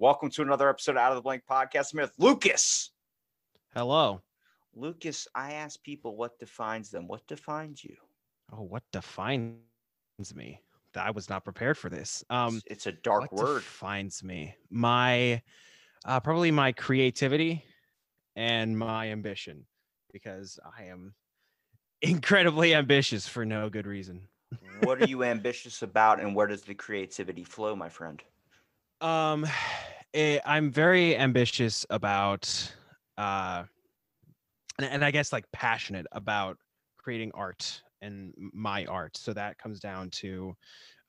Welcome to another episode of Out of the Blank podcast. I'm Lucas. Hello. Lucas, I ask people what defines them. What defines you? Oh, what defines me? I was not prepared for this. Um, it's, it's a dark what word. defines me. My, uh, probably my creativity and my ambition, because I am incredibly ambitious for no good reason. what are you ambitious about, and where does the creativity flow, my friend? Um, eh, I'm very ambitious about, uh, and, and I guess like passionate about creating art and my art. So that comes down to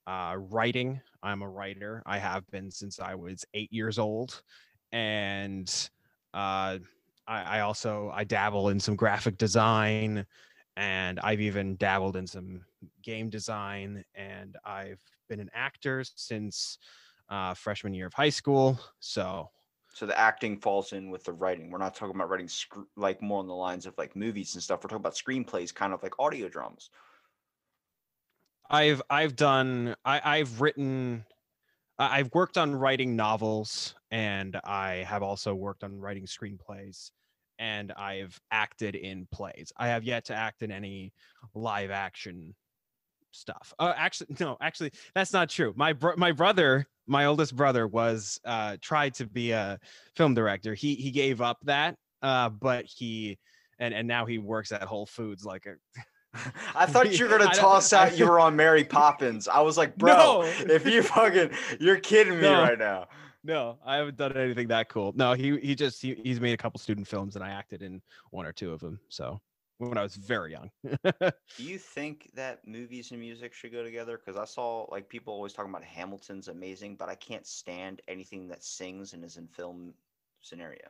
uh, writing. I'm a writer. I have been since I was eight years old, and uh, I, I also I dabble in some graphic design, and I've even dabbled in some game design, and I've been an actor since uh, freshman year of high school. So So the acting falls in with the writing. We're not talking about writing sc- like more on the lines of like movies and stuff. We're talking about screenplays, kind of like audio dramas. I've I've done I, I've written I've worked on writing novels and I have also worked on writing screenplays and I've acted in plays. I have yet to act in any live action stuff. Uh, actually, no, actually, that's not true. My bro- my brother, my oldest brother, was uh, tried to be a film director. He he gave up that, uh, but he and and now he works at Whole Foods like a I thought you were gonna toss out you were on Mary Poppins. I was like, bro, No. if you fucking, you're kidding me No. right now. No, I haven't done anything that cool. No, he he just he, he's made a couple student films and I acted in one or two of them. So when I was very young. Do you think that movies and music should go together? Because I saw like people always talking about Hamilton's amazing, but I can't stand anything that sings and is in film scenario.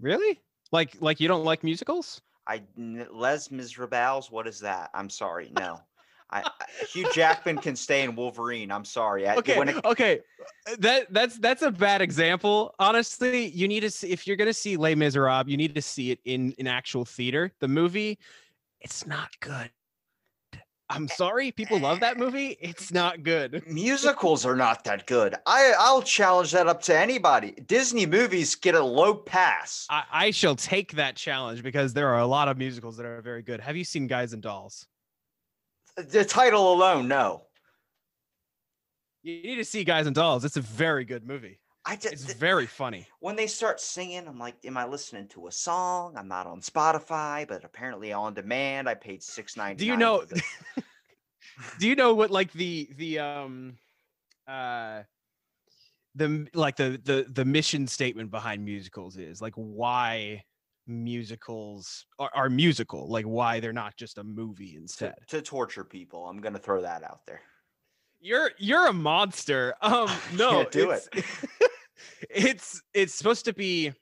really? Like like you don't like musicals? I Les Miserables, what is that? I'm sorry, no. I, Hugh Jackman can stay in Wolverine. I'm sorry. I, Okay, it- okay. Uh, that that's that's a bad example. Honestly, you need to see if you're gonna see Les Miserables, you need to see it in in actual theater. The movie, it's not good. I'm eh, sorry, people love that eh. movie. It's not good. musicals are not that good. I I'll challenge that up to anybody. Disney movies get a low pass. I, I shall take that challenge because there are a lot of musicals that are very good. Have you seen Guys and Dolls? The title alone, no. You need to see Guys and Dolls. It's a very good movie. I just It's very funny. when they start singing, I'm like, am I listening to a song? I'm not on Spotify, but apparently on demand. I paid six ninety. Do you know? do you know what like the the um uh the like the the the mission statement behind musicals is like why musicals are, are musical like why they're not just a movie instead to torture people? I'm gonna throw that out there. you're you're a monster um no do it's, it's it's supposed to be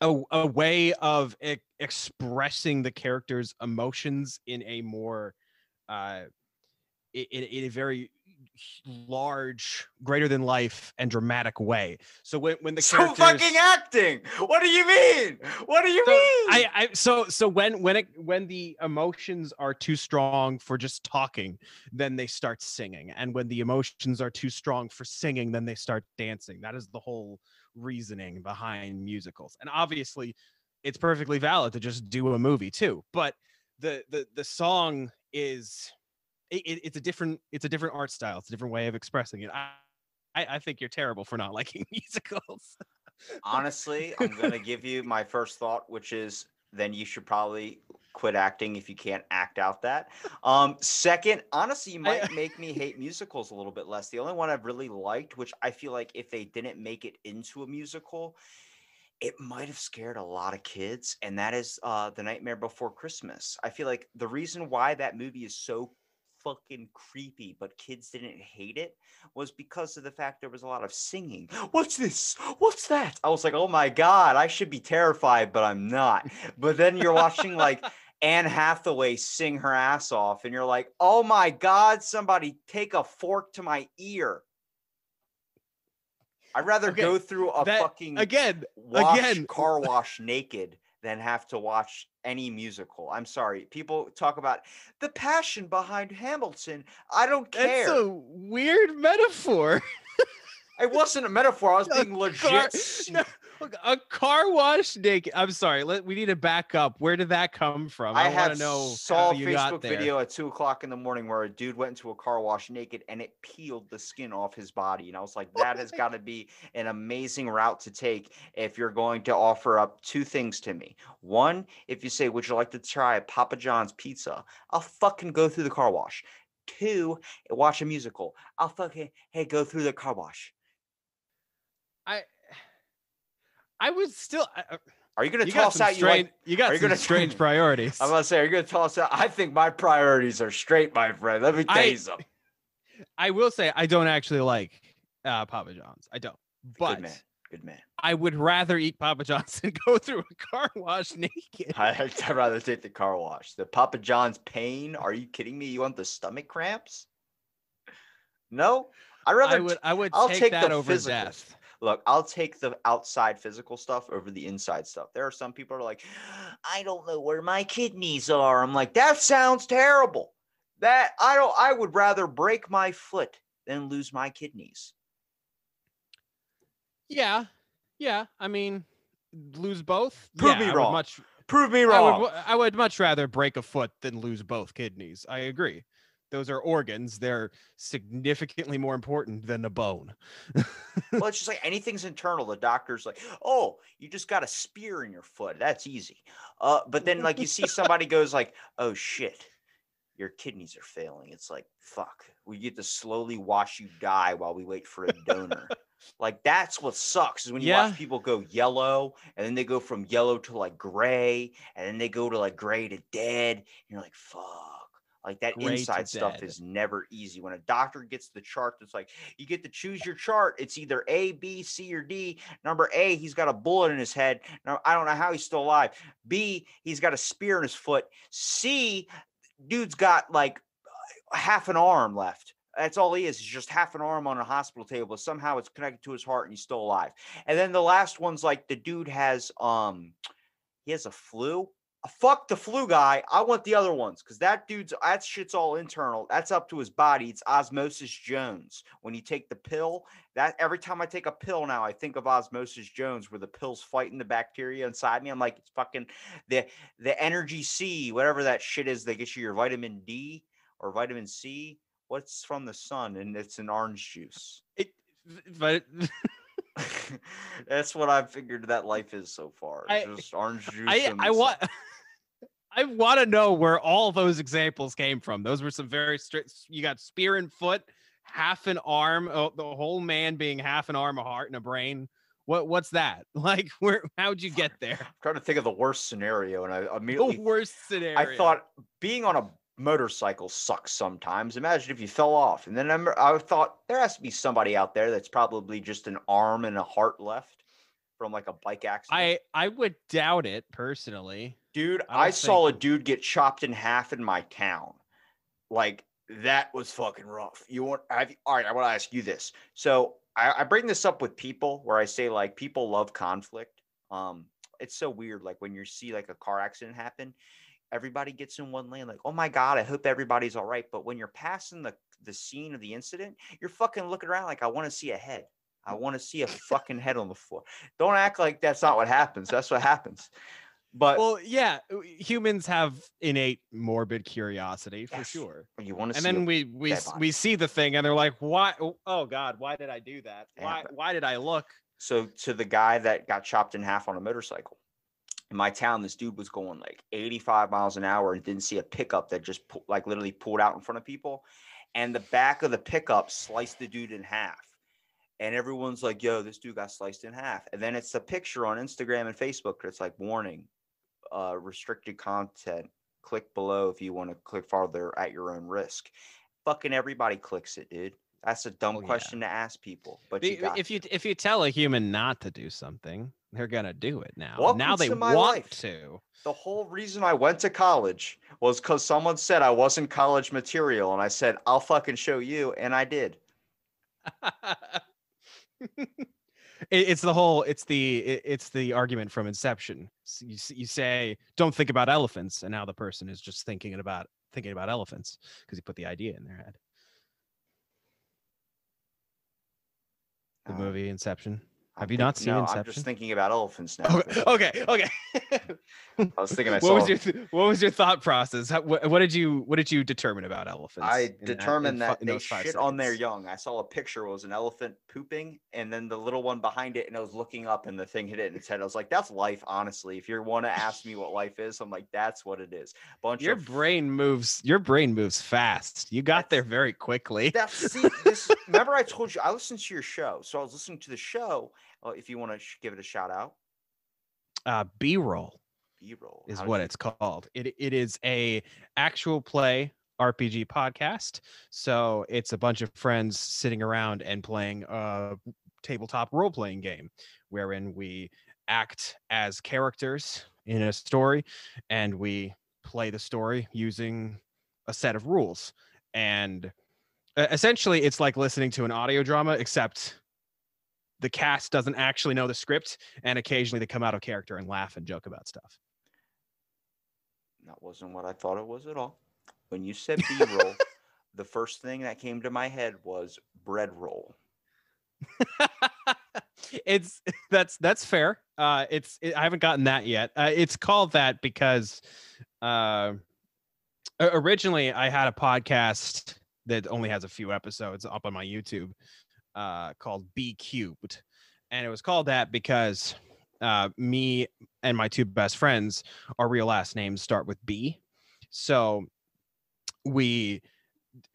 a, a way of e- expressing the character's emotions in a more uh in, in a very large greater than life and dramatic way so when when the so fucking acting. What do you mean? What do you so mean? I, I so so when when it when the emotions are too strong for just talking then they start singing and when the emotions are too strong for singing then they start dancing that is the whole reasoning behind musicals and obviously it's perfectly valid to just do a movie too but the the the song is it, it- it's a different it's a different art style it's a different way of expressing it i i, I think you're terrible for not liking musicals Honestly, I'm gonna give you my first thought, which is then you should probably quit acting if you can't act out that. Um, second, honestly, you might make me hate musicals a little bit less. The only one I've really liked, which I feel like if they didn't make it into a musical, it might have scared a lot of kids, and that is uh, The Nightmare Before Christmas. I feel like the reason why that movie is so fucking creepy, but kids didn't hate it was because of the fact there was a lot of singing. What's this? What's that? I was like, oh my God, I should be terrified, but I'm not. But then you're watching like Anne Hathaway sing her ass off, and you're like, oh my God, somebody take a fork to my ear. I'd rather Okay, go through a that- fucking Again, wash, again- car wash naked than have to watch any musical. I'm sorry. People talk about the passion behind Hamilton. I don't care. that's a weird metaphor. It wasn't a metaphor. I was being legit. no, look, a car wash naked. I'm sorry. Let, we need to back up. Where did that come from? I I, want to know saw a Facebook video at two o'clock in the morning where a dude went into a car wash naked and it peeled the skin off his body. And I was like, that has got to be an amazing route to take if you're going to offer up two things to me. One, if you say, Would you like to try Papa John's pizza? I'll fucking go through the car wash. Two, watch a musical. I'll fucking, hey, go through the car wash. I I would still. I- I- Are you going to toss out you like. You got are you some gonna- strange priorities. I'm gonna say, are you gonna toss out? I think my priorities are straight, my friend. Let me tell I- you something. I will say I don't actually like uh, Papa John's. I don't. But Good man. Good man. I would rather eat Papa John's than go through a car wash naked. I, I'd rather take the car wash. The Papa John's pain. Are you kidding me? You want the stomach cramps? No, I'd rather. I would. I would I'll take, take that over physical death. Look, I'll take the outside physical stuff over the inside stuff. There are some people who are like, I don't know where my kidneys are. I'm like, that sounds terrible. That I don't. I would rather break my foot than lose my kidneys. Yeah, yeah. I mean, lose both. Prove yeah, me I wrong. much. Prove me I wrong. would, I would much rather break a foot than lose both kidneys. I agree. Those are organs. They're significantly more important than a bone. well, it's just like anything's internal. The doctor's like, "Oh, you just got a spear in your foot. That's easy." Uh, but then, like, you see somebody goes like, "Oh shit, your kidneys are failing." It's like, "Fuck, we get to slowly watch you die while we wait for a donor." like that's what sucks is when you Yeah. watch people go yellow and then they go from yellow to like gray and then they go to like gray to dead. And you're like, "Fuck." Like that Gray to inside stuff dead. is never easy. When a doctor gets the chart that's like, you get to choose your chart. It's either A, B, C, or D. Number A, he's got a bullet in his head. Now, I don't know how he's still alive. B, he's got a spear in his foot. C, dude's got like half an arm left. That's all he is. He's just half an arm on a hospital table. Somehow it's connected to his heart and he's still alive. And then the last one's like the dude has um he has a flu. Fuck the flu guy. I want the other ones because that dude's that shit's all internal. That's up to his body. It's Osmosis Jones. When you take the pill, that every time I take a pill now, I think of Osmosis Jones, where the pill's fighting the bacteria inside me. I'm like, it's fucking the the energy C, whatever that shit is. They get you your vitamin D or vitamin C. What's from the sun, and it's an orange juice. It, but That's what I've figured that life is so far. I- just orange juice. I I want I want to know where all those examples came from. Those were some very strict. You got spear and foot, half an arm, oh, the whole man being half an arm, a heart, and a brain. What what's that? Like where? How'd you get there? I'm trying to think of the worst scenario, and I The immediately worst scenario. I thought being on a motorcycle sucks sometimes. Imagine if you fell off, and then I, I thought there has to be somebody out there that's probably just an arm and a heart left from like a bike accident. I I would doubt it personally. Dude, I I, saw a dude get chopped in half in my town. Like that was fucking rough. You want? You, all right? I want to ask you this. So I, I bring this up with people where I say like people love conflict. Um, it's so weird. Like when you see like a car accident happen, everybody gets in one lane. Like, oh my god, I hope everybody's all right. But when you're passing the the scene of the incident, you're fucking looking around like I want to see a head. I want to see a fucking head on the floor. Don't act like that's not what happens. That's what happens. But Well, yeah, humans have innate morbid curiosity for Yes. sure. you want to And then we we we see the thing, and they're like, "Why? oh- Oh God, why did I do that? Why why did I look?" So to the guy that got chopped in half on a motorcycle. In my town, this dude was going like 85 miles an hour and didn't see a pickup that just like literally pulled out in front of people. And the back of the pickup sliced the dude in half. And everyone's like, yo, this dude got sliced in half. And then it's a picture on Instagram and Facebook that's like, warning, uh, restricted content Click below if you want to click farther at your own risk. Fucking everybody clicks it, dude. That's a dumb Oh, yeah. question to ask people, but you if you to. if you tell a human not to do something, they're gonna do it now. Welcome now they want life. to. the whole reason I went to college was because someone said I wasn't college material, and I said I'll fucking show you, and I did. It- it's the whole it's the it's the argument from inception. You, you say don't think about elephants and now the person is just thinking about thinking about elephants because you put the idea in their head. The Uh, movie inception Have you not think- seen no, I'm just thinking about elephants now. okay okay, okay. I was thinking I what was your th- what was your thought process How, what, what did you what did you determine about elephants I in that- in determined that in they shit on their young. I saw a picture was an elephant pooping, and then the little one behind it, and it was looking up, and the thing hit it in its head. I was like, "That's life." Honestly, if you want to ask me what life is, I'm like, "That's what it is." Bunch your of brain moves your brain moves fast you got there very quickly That see this. remember, I told you I listened to your show, so I was listening to the show. Uh, if you want to sh- give it a shout out, uh b-roll B-roll is How did what it's called. It it is a actual play RPG podcast. So it's a bunch of friends sitting around and playing a tabletop role playing game wherein we act as characters in a story and we play the story using a set of rules. And essentially it's like listening to an audio drama except the cast doesn't actually know the script and occasionally they come out of character and laugh and joke about stuff. That wasn't what I thought it was at all. When you said B-roll, the first thing that came to my head was bread roll. it's that's that's fair. Uh, it's it, I haven't gotten that yet. Uh, it's called that because uh, originally I had a podcast that only has a few episodes up on my YouTube uh, called B Cubed, and it was called that because uh, me and my two best friends, our real last names start with B, so we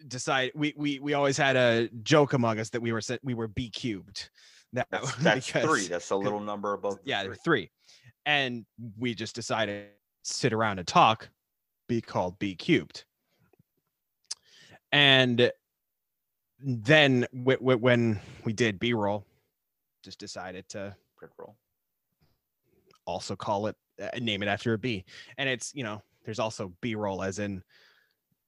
decide we we we always had a joke among us that we were we were B cubed. That That's, that's three. That's a little number above. yeah, three. three, and we just decided to sit around and talk, be called B cubed, and then w- w- when we did B roll, just decided to bread roll. also call it uh, name it after a B, and it's you know there's also B roll as in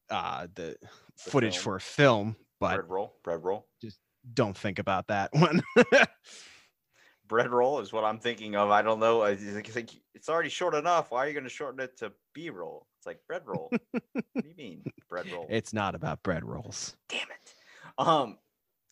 uh the, footage film. for a film, but bread roll. Bread roll. Just don't think about that one. Bread roll is what I'm thinking of. I don't know. I think think it's already short enough. Why are you going to shorten it to B roll? It's like bread roll. what do you mean bread roll? it's not about bread rolls. damn it. Um,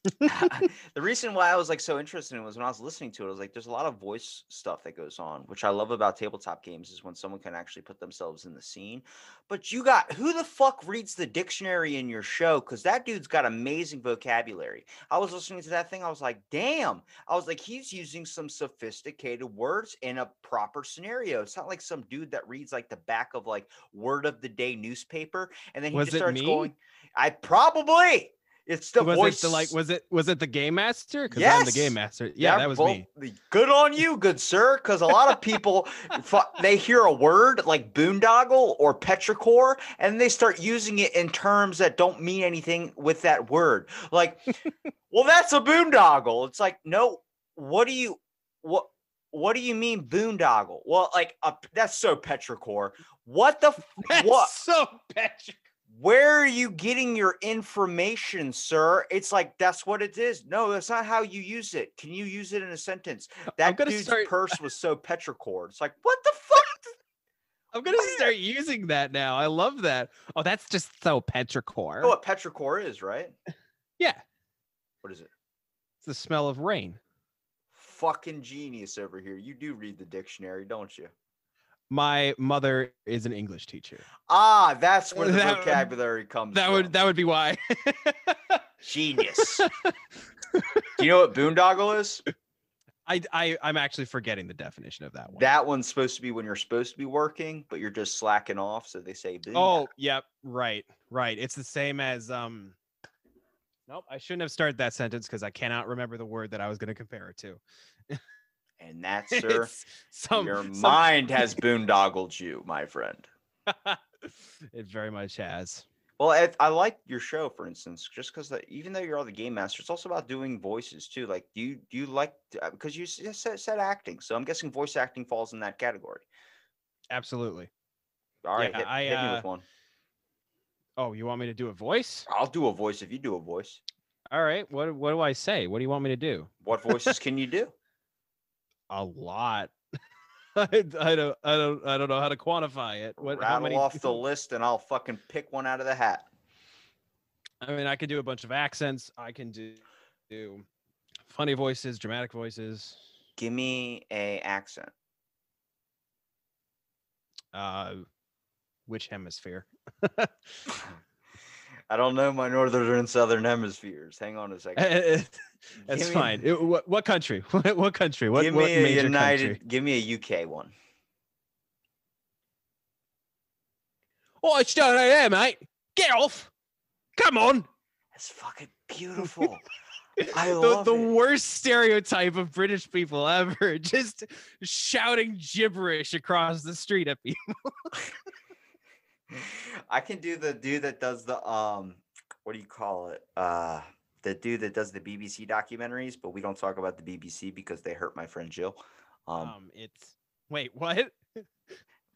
the reason why I was like so interested in it was when I was listening to it, I was like, there's a lot of voice stuff that goes on, which I love about tabletop games is when someone can actually put themselves in the scene. But you got who the fuck reads the dictionary in your show? Because that dude's got amazing vocabulary. I was listening to that thing, I was like, damn. I was like, he's using some sophisticated words in a proper scenario. It's not like some dude that reads like the back of like word of the day newspaper and then he Was just starts me? going. I probably. It's the was voice. it the like was it was it the game master? Because I'm the game master. Yeah, that was well, me. Good on you, good sir. Because a lot of people, they hear a word like boondoggle or petrichor, and they start using it in terms that don't mean anything with that word. Like, well, that's a boondoggle. It's like, no, what do you, what, what do you mean boondoggle? Well, like, a, that's so petrichor. What the, f- That's what? so Patrick. Where are you getting your information, sir? It's like that's what it is. No, that's not how you use it. Can you use it in a sentence? That gonna dude's start- purse was so petrichor. It's like, what the fuck? I'm gonna start using that now. I love that. Oh, that's just so petrichor. You know what petrichor is, right? yeah, What is it? it's the smell of rain. Fucking genius over here. You do read the dictionary, don't you? My mother is an English teacher. Ah, that's where the That- vocabulary comes That from. would that would be why. genius. do you know what boondoggle is? I I I'm actually forgetting the definition of that one. That one's supposed to be when you're supposed to be working, but you're just slacking off. So they say boondoggle. Oh, yep, right, right. It's the same as um. Nope, I shouldn't have started that sentence because I cannot remember the word that I was going to compare it to. and that, sir, some, your some- mind has boondoggled you, my friend. it very much has. Well, I, I like your show, for instance, just because even though you're all the game master, it's also about doing voices too. Like, do you do you like because you said, said acting, so I'm guessing voice acting falls in that category. Absolutely. All right, Yeah, hit, I, hit me uh, with one. Oh, you want me to do a voice? I'll do a voice if you do a voice. All right. What what do I say? What do you want me to do? What voices can you do? A lot. I, I don't I don't I don't know how to quantify it. What how Rattle many off the list, and I'll fucking pick one out of the hat. I mean, I can do a bunch of accents. I can do do funny voices, dramatic voices. Give me a accent. Uh which hemisphere? I don't know my northern and southern hemispheres. Hang on a second. That's me- fine. It- what, what country? What, what country? What, give what me a major United. country? Give me a UK one. Oh, it's down there, mate. Get off. Come on. That's fucking beautiful. I the, love the it. worst stereotype of British people ever. Just shouting gibberish across the street at people. I can do the dude that does the um, what do you call it? Uh, the dude that does the BBC documentaries, but we don't talk about the BBC because they hurt my friend Jill. Um, Um, it's wait, what?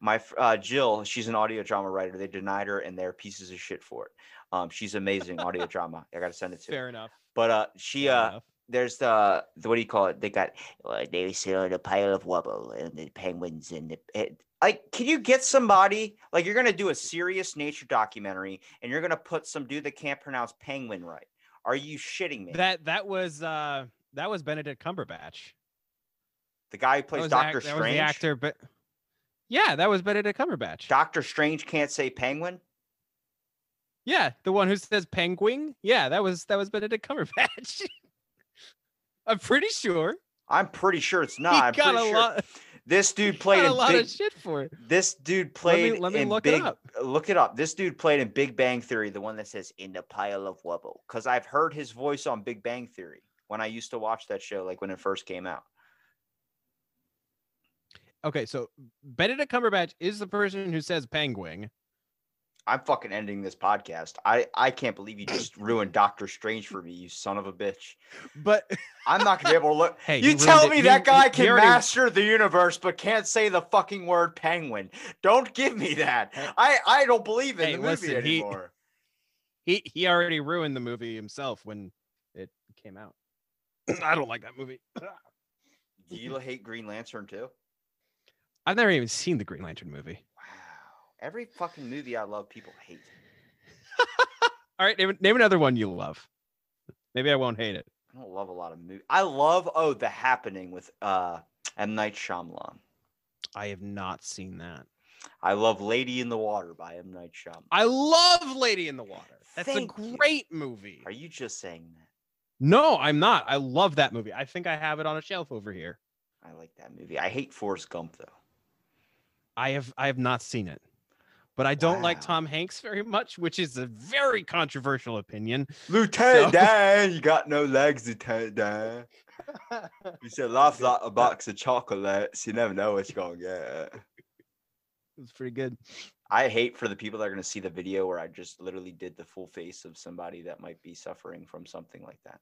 my uh, Jill, she's an audio drama writer. They denied her, and they're pieces of shit for it. Um, she's amazing audio drama. I gotta send it to. her. Fair enough. But uh, she fair uh, enough. There's the, the what do you call it? They got uh, they sit on a pile of rubble and the penguins and the it, like. Can you get somebody like you're gonna do a serious nature documentary and you're gonna put some dude that can't pronounce penguin right? Are you shitting me? that that was uh that was Benedict Cumberbatch. the guy who plays act- Doctor the Strange. actor, but yeah, that was Benedict Cumberbatch. Doctor Strange can't say penguin. Yeah, the one who says penguin. Yeah, that was that was Benedict Cumberbatch. I'm pretty sure I'm pretty sure it's not. he I'm got pretty a sure lot, this dude played a lot big, of shit for it. This dude Let played me let me in look big. it up. Look it up. This dude played in Big Bang Theory, the one that says "in the pile of rubble," because I've heard his voice on Big Bang Theory when I used to watch that show, like when it first came out. Okay, so Benedict Cumberbatch is the person who says penguin. I'm fucking ending this podcast. I I can't believe you just ruined Doctor Strange for me, you son of a bitch. But I'm not gonna be able to look. hey, you ruined tell me He- that guy can already- master the universe but can't say the fucking word penguin. Don't give me that. I I don't believe in Hey, the movie listen, he- anymore. He he already ruined the movie himself when it came out. I don't like that movie. Do you hate Green Lantern too? I've never even seen the Green Lantern movie. Wow. Every fucking movie I love, people hate. All right, name, name another one you love. Maybe I won't hate it. I don't love a lot of movies. I love oh The Happening with uh M Night Shyamalan. I have not seen that. I love Lady in the Water by M Night Shyamalan. I love Lady in the Water. That's Thank a you. great movie. Are you just saying that? No, I'm not. I love that movie. I think I have it on a shelf over here. I like that movie. I hate Forrest Gump though. I have I have not seen it. But I don't like Tom Hanks very much, which is a very controversial opinion. Lieutenant So- Dan, you got no legs, Lieutenant Dan. You said life's like a box of chocolates. You never know what you're gonna get. It's pretty good. I hate for the people that are gonna see the video where I just literally did the full face of somebody that might be suffering from something like that.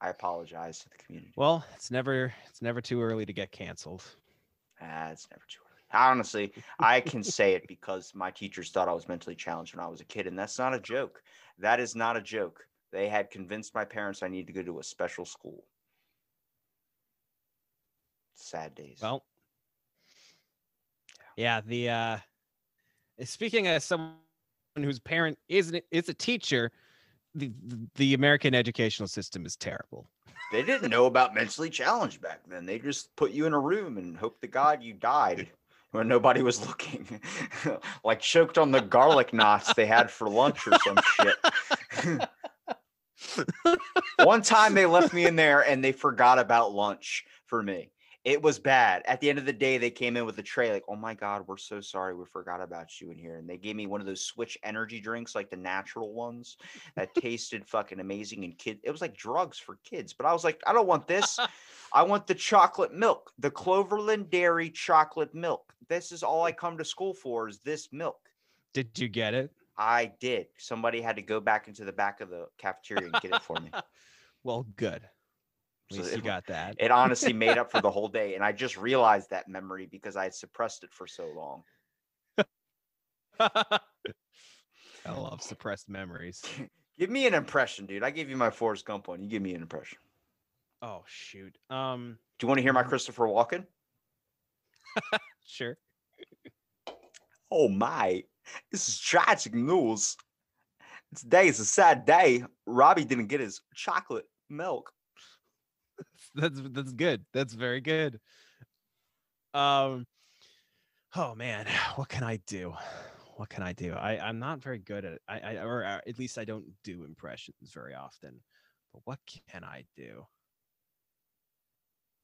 I apologize to the community. Well, it's never it's never too early to get canceled. Ah, it's never too early. Honestly, I can say it because my teachers thought I was mentally challenged when I was a kid, and that's not a joke. That is not a joke. They had convinced my parents I need to go to a special school. Sad days. Well, yeah, the uh speaking as someone whose parent isn't is a teacher, the the American educational system is terrible. they didn't know about mentally challenged back then. They just put you in a room and hope to God you died when nobody was looking. like choked on the garlic knots they had for lunch or some shit. One time they left me in there and they forgot about lunch for me. It was bad. At the end of the day, they came in with a tray like, "Oh my god, we're so sorry, we forgot about you in here." And they gave me one of those Switch energy drinks, like the natural ones, that tasted fucking amazing. And kid, it was like drugs for kids. But I was like, I don't want this. I want the chocolate milk, the Cloverland Dairy chocolate milk. This is all I come to school for. Is this milk? Did you get it? I did. Somebody had to go back into the back of the cafeteria and get it for me. Well, good. At So least you it- got that. It honestly made up for the whole day. And I just realized that memory because I had suppressed it for so long. I love suppressed memories. Give me an impression, dude. I gave you my Forrest Gump one. You give me an impression. Oh shoot. Um, Do you want to hear my Mhm. Christopher Walken? sure. Oh my, this is tragic news. Today is a sad day. Robbie didn't get his chocolate milk. That's that's good. That's very good. Um. Oh man, what can I do? What can I do? I I'm not very good at. I, I or uh, at least I don't do impressions very often. But what can I do?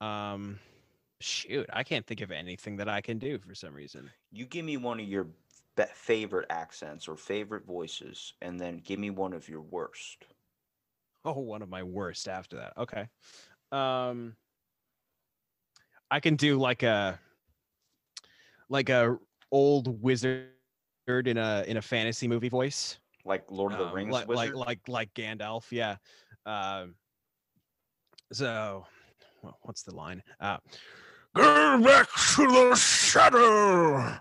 Um, shoot, I can't think of anything that I can do for some reason. You give me one of your favorite accents or favorite voices, and then give me one of your worst. Oh, one of my worst after that. Okay. Um I can do like a like a old wizard in a in a fantasy movie voice. Like Lord of the Um, Rings like, wizard. like like like Gandalf, yeah. Um so wha- what's the line? Uh Go back to the shadow.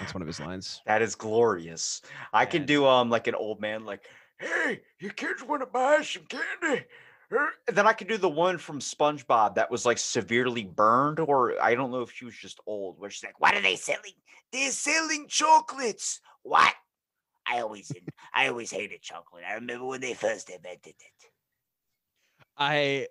That's one of his lines. That is glorious. I can do um like an old man, like, hey, you kids want to buy some candy? Uh," And then I could do the one from SpongeBob that was like severely burned, or I don't know if she was just old, where she's like, What are they selling? They're selling chocolates. What? I always didn't- I always hated chocolate. I remember when they first invented it. I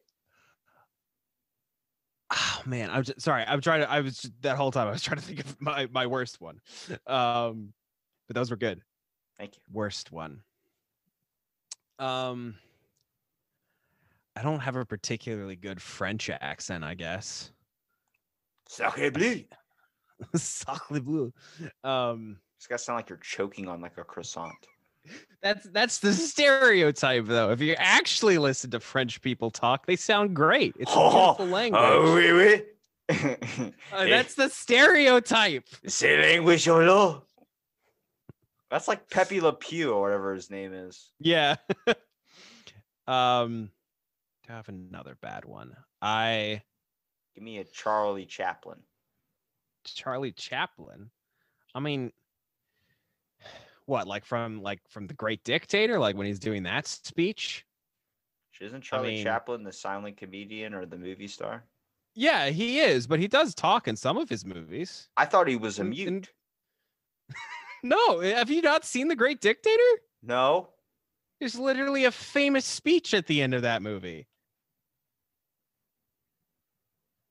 Oh man, I'm just, sorry. I'm trying to. I was just- that whole time. I was trying to think of my my worst one, um, but those were good. Thank you. Worst one. Um, I don't have a particularly good French accent. I guess. Sacre bleu. Sacre bleu. Um, It's gotta sound like you're choking on like a croissant. that's that's the stereotype, though. If you actually listen to French people talk, they sound great. It's a beautiful language. Oh, oui, oui. Uh, that's the stereotype. C'est language là. That's like Pepe Le Pew or whatever his name is. Yeah. um, I have another bad one? I Give me a Charlie Chaplin. Charlie Chaplin. I mean, what like from like from the Great Dictator, like when he's doing that speech? Isn't Charlie mean- Chaplin the silent comedian or the movie star? Yeah, he is, but he does talk in some of his movies. I thought he was a mute. and- No, eh, have you not seen the Great Dictator? no, There's literally a famous speech at the end of that movie.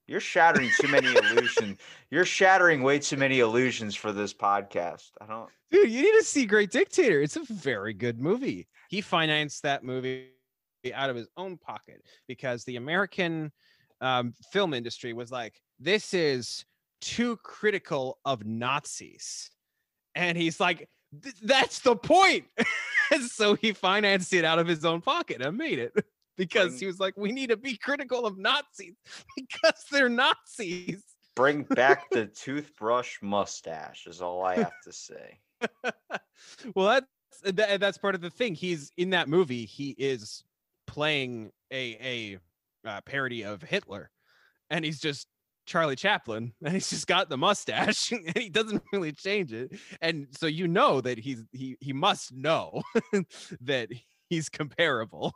You're shattering too many illusions. You're shattering way too many illusions for this podcast. I don't. Dude, you need to see Great Dictator. It's a very good movie. He financed that movie out of his own pocket because the American um, film industry was like, this is too critical of Nazis. And he's like, that's the point. so he financed it out of his own pocket and made it because Bring- he was like, we need to be critical of Nazis because they're Nazis. Bring back the toothbrush mustache is all I have to say. well, that's that, that's part of the thing. He's in that movie. He is playing a a uh, parody of Hitler, and he's just Charlie Chaplin, and he's just got the mustache, and he doesn't really change it. And so you know that he's he he must know that he's comparable.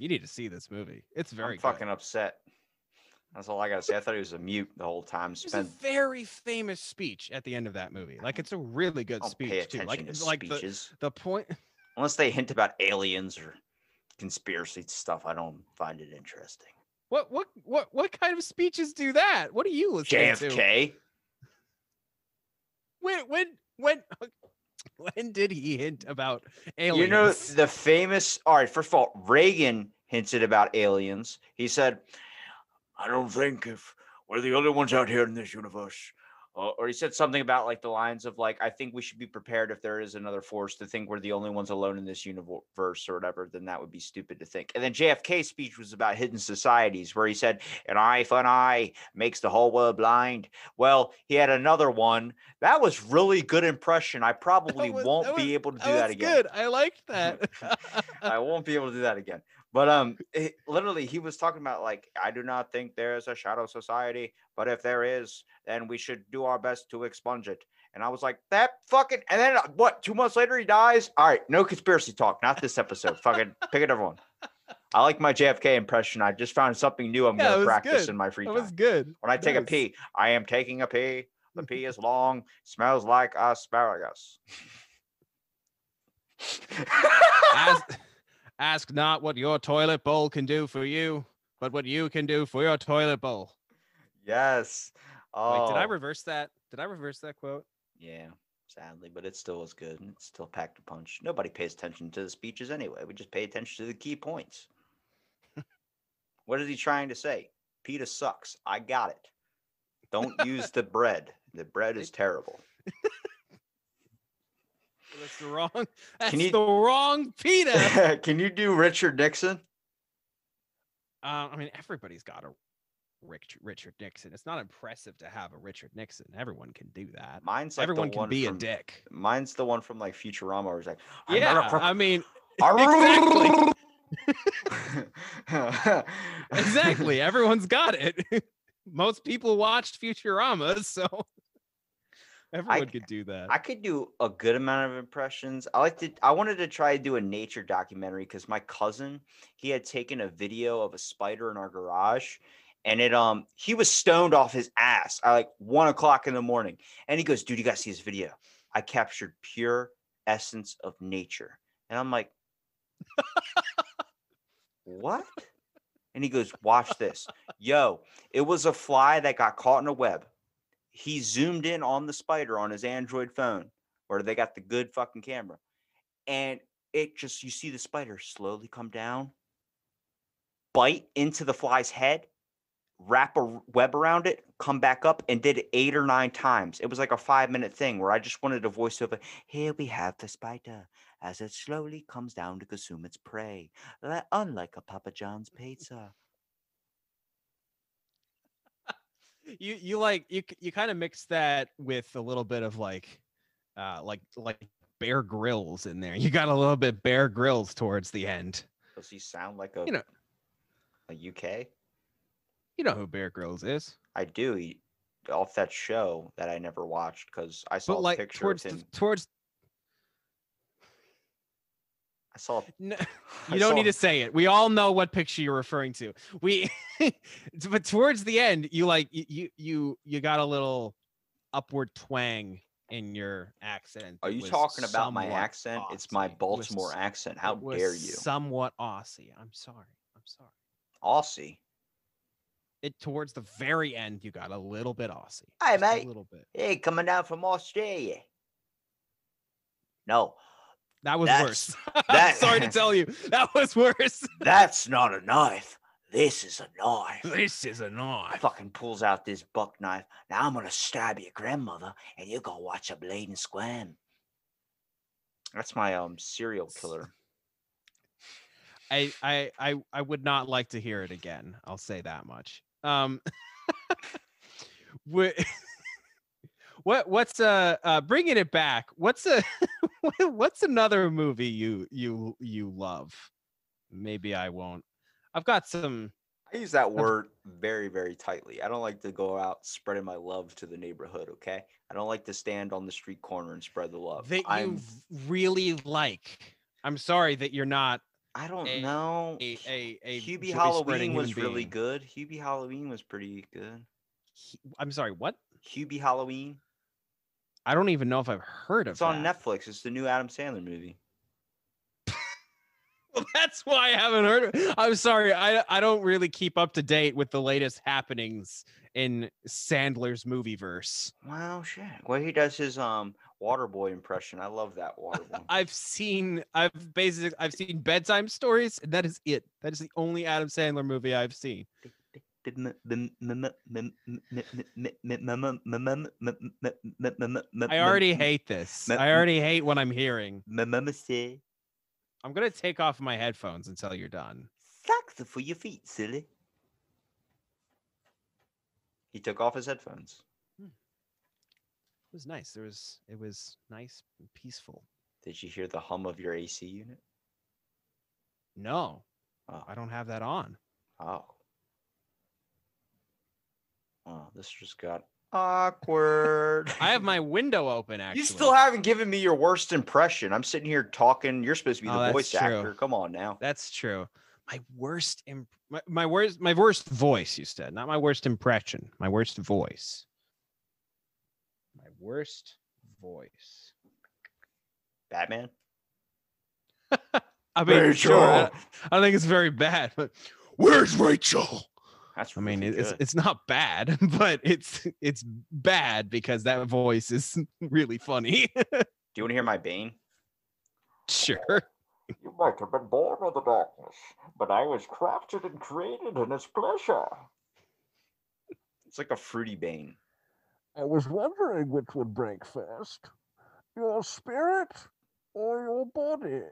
You need to see this movie. It's very I'm good. fucking upset. That's all I gotta say. I thought he was a mute the whole time. There's a very famous speech at the end of that movie. Like it's a really good speech too. Like to like the, speeches the point unless they hint about aliens or conspiracy stuff. I don't find it interesting. what what what what kind of speeches do that? What are you listening to? JFK. When when when when did he hint about aliens? You know the famous. All right, first of all, Reagan hinted about aliens. He said, I don't think if we're the only ones out here in this universe. Or he said something about like the lines of like, I think we should be prepared if there is another force to think we're the only ones alone in this universe or whatever, then that would be stupid to think. And then JFK's speech was about hidden societies where he said, an eye for an eye makes the whole world blind. Well, he had another one. That was really good impression. I probably was- won't that be able to do That that again. good. I liked that. I won't be able to do that again. But um, it, literally, he was talking about like, I do not think there's a shadow society, but if there is, then we should do our best to expunge it. And I was like, that fucking. And then uh, what? Two months later, he dies. All right, no conspiracy talk. Not this episode. fucking pick a different one. I like my JFK impression. I just found something new. I'm Yeah, gonna practice good. in my free that time. was good. when I take a Nice. pee, I am taking a pee. The pee is long, smells like asparagus. ask, ask not what your toilet bowl can do for you, but what you can do for your toilet bowl. yes. Oh, Wait, did I oh. reverse that? Did I reverse that quote? Yeah, sadly, but it still was good. and It still packed a punch. Nobody pays attention to the speeches anyway. We just pay attention to the key points. what is he trying to say? PETA sucks. I got it. Don't use the bread. The bread is terrible. That's the wrong. That's you- the wrong PETA. Can you do Richard Nixon? uh, I mean, everybody's got a Rich, Richard Nixon. It's not impressive to have a Richard Nixon. Everyone can do that. Mine's like Everyone the can one be from, a dick. Mine's the one from like Futurama where like, Yeah, "America- I mean, exactly. exactly. Everyone's got it. Most people watched Futurama, so everyone could do that. I could do a good amount of impressions. I like to. I wanted to try to do a nature documentary because my cousin he had taken a video of a spider in our garage, and it um he was stoned off his ass at like one o'clock in the morning, and he goes, "Dude, you gotta see this video. I captured pure essence of nature," and I'm like, "What?" And he goes, "Watch this, yo." It was a fly that got caught in a web he zoomed in on the spider on his Android phone, where they got the good fucking camera, and it just you see the spider slowly come down, bite into the fly's head, wrap a web around it, come back up, and did it eight or nine times. It was like a five minute thing where I just wanted to voiceover. Here we have the spider as it slowly comes down to consume its prey, li- unlike a Papa John's pizza. You you like you you kind of mix that with a little bit of like uh like like Bear Grylls in there. You got a little bit Bear Grylls towards the end. Does he sound like a You know- a UK? you know who Bear Grylls is. I do. He, off that show that I never watched because I saw but like picture towards of the, towards I saw. no, I you don't need to say it we all know what picture you're referring to we but towards the end you like you you you, got a little upward twang in your accent Are you talking about my accent? It's my Aussie. It was Baltimore accent. How dare you, somewhat aussie i'm sorry i'm sorry Aussie? it towards the very end you got a little bit aussie Hey, just mate. a little bit Hey, coming down from Australia. No, that was That's- worse that- sorry to tell you that was worse that's not a knife. This is a knife. this is a knife fucking pulls out this buck knife. Now I'm gonna stab your grandmother, and you're gonna watch a blade and squam. That's my um serial killer. I, I i i would not like to hear it again i'll say that much um wha- what what's uh uh bringing it back what's a what's another movie you you you love maybe i won't i've got some I use that word very, very tightly. I don't like to go out spreading my love to the neighborhood. Okay, I don't like to stand on the street corner and spread the love. that you I'm, really like i'm sorry that you're not I don't a- know. a a, a Hubie Halloween was really being. good. Hubie Halloween was pretty good. I'm sorry what Hubie Halloween. I don't even know if i've heard of it. It's on that. Netflix. It's the new Adam Sandler movie. Well, that's why I haven't heard of it. I'm sorry. I I don't really keep up to date with the latest happenings in Sandler's movie verse. Wow, shit. Where he does his um, Waterboy impression. I love that Waterboy. I've seen I've basically I've seen bedtime stories, and that is it. That is the only Adam Sandler movie I've seen. I already hate this. I already hate what I'm hearing. I'm gonna take off my headphones until you're done. "Socks are for your feet, silly." He took off his headphones. It was nice. There was it was nice and peaceful. Did you hear the hum of your AC unit? No, Oh, I don't have that on. oh. Oh, this just got awkward. I have my window open. Actually, You still haven't given me your worst impression. I'm sitting here talking. You're supposed to be Oh, the that's voice true. actor. Come on now. That's true. My worst imp- my, my worst my worst voice, you said, not my worst impression. My worst voice. My worst voice. Batman. I mean, sure. I, I think it's very bad, but where's Rachel? That's I mean, it's good. it's not bad, but it's it's bad because that voice is really funny. Do you want to hear my Bane? sure. You might have been born in the darkness, but I was crafted and created in its pleasure. It's like a fruity Bane. I was wondering which would break first your spirit or your body.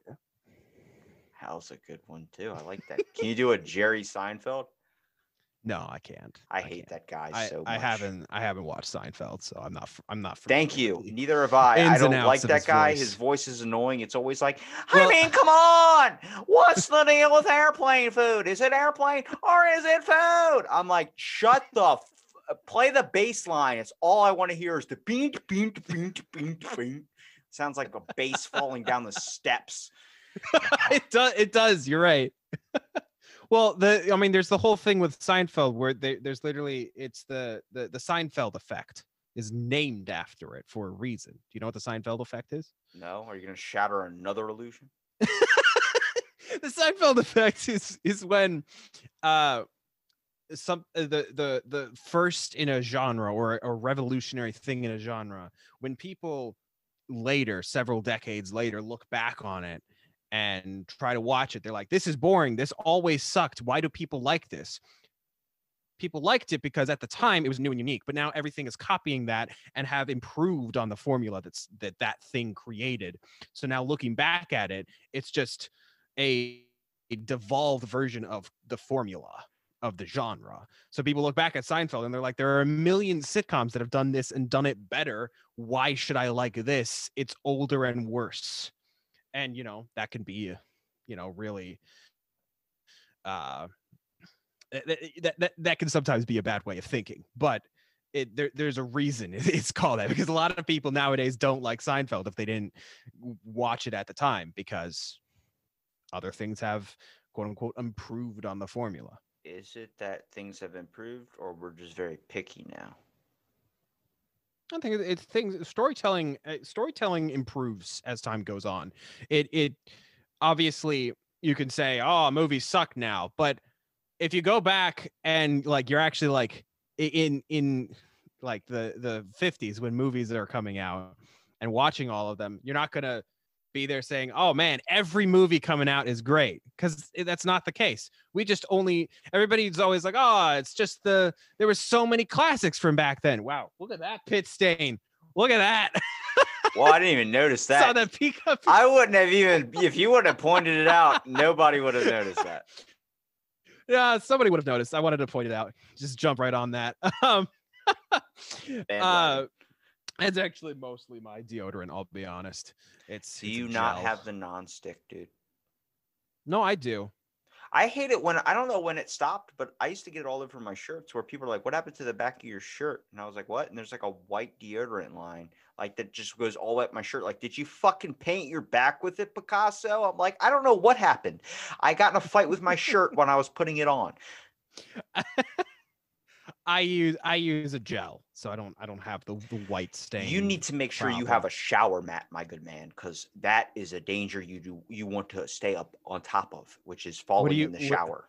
Hal's a good one too. I like that. Can you do a Jerry Seinfeld? No, I can't. I hate can't. that guy I, so much. I haven't I haven't watched Seinfeld, so I'm not I'm not. Thank you. the- Neither have I. I don't like that his guy. voice. His voice is annoying. It's always like, I Well- mean, come on. What's the deal with airplane food? Is it airplane or is it food? I'm like, shut the f- uh, play the bass line. It's all I want to hear is the beat, beat, beat, beat, beat. Sounds like a bass falling down the steps. it does. It does. You're right. well, the I mean, there's the whole thing with Seinfeld where they, there's literally it's the, the the Seinfeld effect is named after it for a reason. Do you know what the Seinfeld effect is? No, are you gonna shatter another illusion? the Seinfeld effect is is when uh some uh, the the the first in a genre or a revolutionary thing in a genre when people later several decades later look back on it and try to watch it they're like this is boring this always sucked why do people like this people liked it because at the time it was new and unique but now everything is copying that and have improved on the formula that's that that thing created so now looking back at it it's just a, a devolved version of the formula of the genre. So people look back at Seinfeld and they're like, there are a million sitcoms that have done this and done it better. Why should I like this? It's older and worse. And you know, that can be, you know, really uh th- th- that, that, that can sometimes be a bad way of thinking, but it there, there's a reason it's called that because a lot of people nowadays don't like Seinfeld if they didn't watch it at the time because other things have quote unquote improved on the formula. Is it that things have improved or we're just very picky now? I think it- it's things storytelling uh, storytelling improves as time goes on. It it obviously you can say, "Oh, movies suck now," but if you go back and like you're actually like in in like the the 50s when movies are coming out and watching all of them, you're not going to be there saying, "Oh man, every movie coming out is great," cuz that's not the case. We just only everybody's always like, "Oh, it's just the there were so many classics from back then. Wow, look at that pit stain. Look at that. Well, I didn't even notice that. Saw that. peak up. I wouldn't have even if you wouldn't have pointed it out, nobody would have noticed that. yeah, somebody would have noticed. I wanted to point it out. Just jump right on that. Um, uh. It's actually mostly my deodorant. I'll be honest. It's Do it's you not gel. have the non-stick, dude? No, I do. I hate it when I don't know when it stopped, but I used to get it all over my shirts where people are like, "What happened to the back of your shirt?" And I was like, "What?" And there's like a white deodorant line, like that just goes all up my shirt. Like, did you fucking paint your back with it, Picasso? I'm like, I don't know what happened. I got in a fight with my shirt when I was putting it on. I use I use a gel, so I don't I don't have the, the white stain. You need to make sure you have a shower mat, my good man, because that is a danger you do you want to stay up on top of, which is falling you- in the what- shower.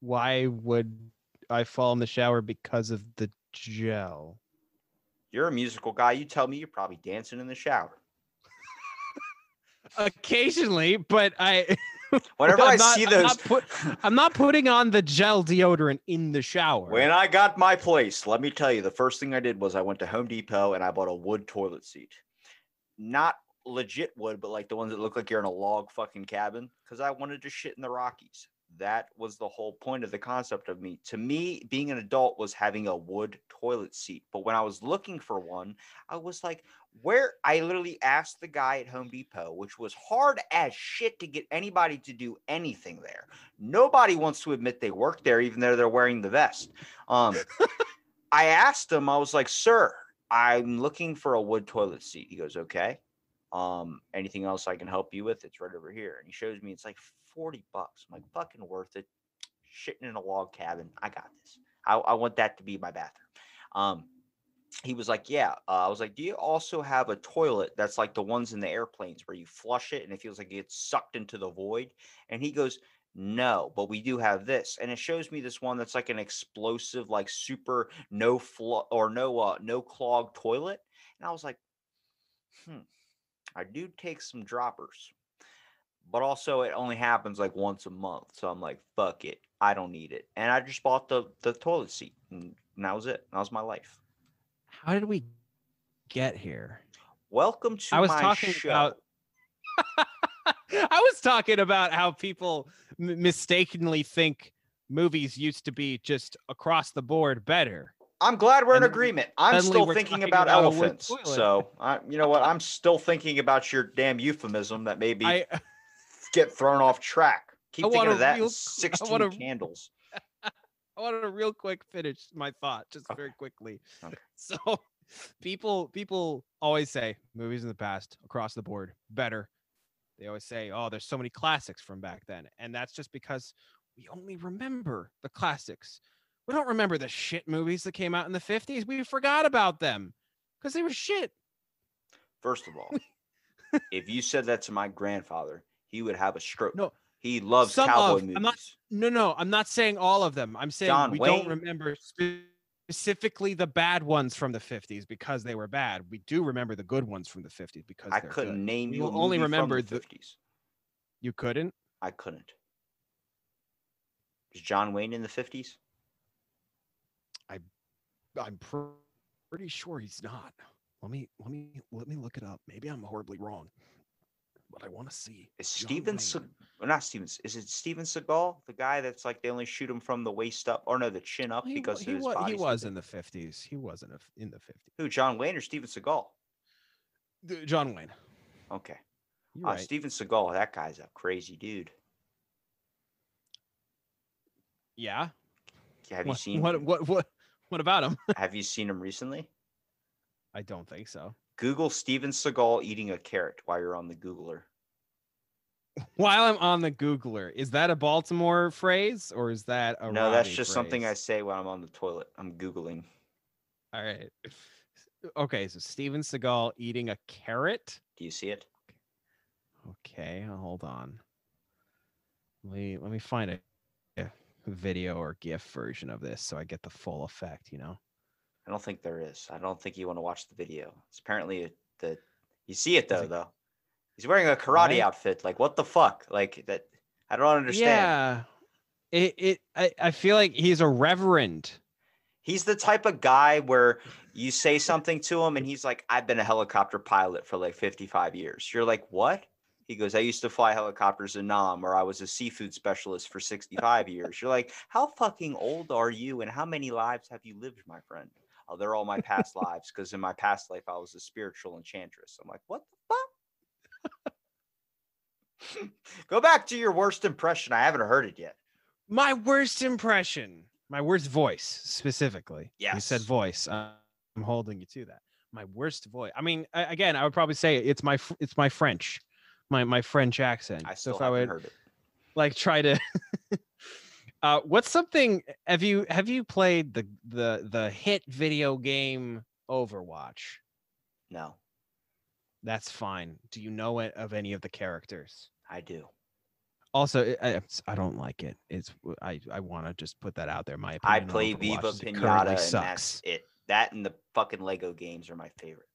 Why would I fall in the shower because of the gel? You're a musical guy. You tell me you're probably dancing in the shower. Occasionally, but I Whenever I I'm not- see I'm those, not put- I'm not putting on the gel deodorant in the shower. when I got my place, let me tell you, the first thing I did was I went to Home Depot and I bought a wood toilet seat. Not legit wood, but like the ones that look like you're in a log fucking cabin because I wanted to shit in the Rockies. That was the whole point of the concept of me. To me, being an adult was having a wood toilet seat. But when I was looking for one, I was like, where I literally asked the guy at Home Depot, which was hard as shit to get anybody to do anything there. Nobody wants to admit they work there, even though they're wearing the vest. Um, I asked him, I was like, sir, I'm looking for a wood toilet seat. He goes, okay. Um, anything else I can help you with? It's right over here. And he shows me it's like 40 bucks. I'm like, fucking worth it. Shitting in a log cabin. I got this. I, I want that to be my bathroom. Um, he was like, Yeah. Uh, I was like, Do you also have a toilet that's like the ones in the airplanes where you flush it and it feels like it gets sucked into the void? And he goes, No, but we do have this. And it shows me this one that's like an explosive, like super no flo or no uh no clog toilet. And I was like, Hmm, I do take some droppers. But also it only happens like once a month. So I'm like, fuck it. I don't need it. And I just bought the the toilet seat and that was it. That was my life. How did we get here? Welcome to I was my talking show. about- I was talking about how people m- mistakenly think movies used to be just across the board better. I'm glad we're in and then agreement. I'm still thinking about, about elephants. So, I, you know what? I'm still thinking about your damn euphemism that maybe I get thrown off track. Keep I thinking of that. real- 16 want a- candles. I want to real quick finish my thought just Okay. very quickly. Okay. So people people always say movies in the past across the board better. They always say, "Oh, there's so many classics from back then." And that's just because we only remember the classics. We don't remember the shit movies that came out in the 50s. We forgot about them cuz they were shit. First of all, if you said that to my grandfather, he would have a stroke. No, he loves some cowboy of- movies. I'm not- No, no, I'm not saying all of them. I'm saying John we Wayne? don't remember specifically the bad ones from the 50s because they were bad. We do remember the good ones from the 50s because I couldn't good. name you. only remember the the- 50s. You couldn't? I couldn't. Is John Wayne in the 50s? I'm pr- pretty sure he's not. Let me let me let me look it up. Maybe I'm horribly wrong, but I want to see. Is Steven, Se- well, not Steven, is it Steven Seagal, the guy that's like they only shoot him from the waist up, or no, the chin up He, because he, of his wa- he was in the 50s. He wasn't in the 50s. Who, John Wayne or Steven Seagal? D- John Wayne. Okay, You're uh, right. Steven Seagal, that guy's a crazy dude. Yeah. Have you seen? what what what what about him? Have you seen him recently? I don't think so. Google Steven Seagal eating a carrot while you're on the Googler. While I'm on the Googler, is that a Baltimore phrase or is that a no, that's Roddy just something I say when I'm on the toilet. I'm googling. All right. Okay, so Steven Seagal eating a carrot. Do you see it? Okay, hold on. Let me let me find a video or GIF version of this so I get the full effect. You know. I don't think there is. I don't think you want to watch the video. It's apparently the you see it though though. He's wearing a karate Right? outfit. Like what the fuck? Like that I don't understand. Yeah. It it I, I feel like he's a reverend. He's the type of guy where you say something to him and he's like, I've been a helicopter pilot for like 55 years. You're like, what? He goes, I used to fly helicopters in Nam, or I was a seafood specialist for 65 years. You're like, how fucking old are you and how many lives have you lived, my friend? Oh, they're all my past lives because in my past life I was a spiritual enchantress. I'm like, what the fuck? Go back to your worst impression. I haven't heard it yet. My worst impression. My worst voice specifically. Yeah. You said voice. uh, I'm holding you to that. My worst voice. I mean, again, I would probably say it's my it's my French, my my French accent. I so still if I haven't would heard it. like try to uh what's something have you have you played the the the hit video game overwatch? No, that's fine. Do you know it of any of the characters? I do. also I- I, don't like it. It's i i want to just put that out there. My I play Viva is it currently Pinata, and that's sucks. it. That and the fucking Lego games are my favorite.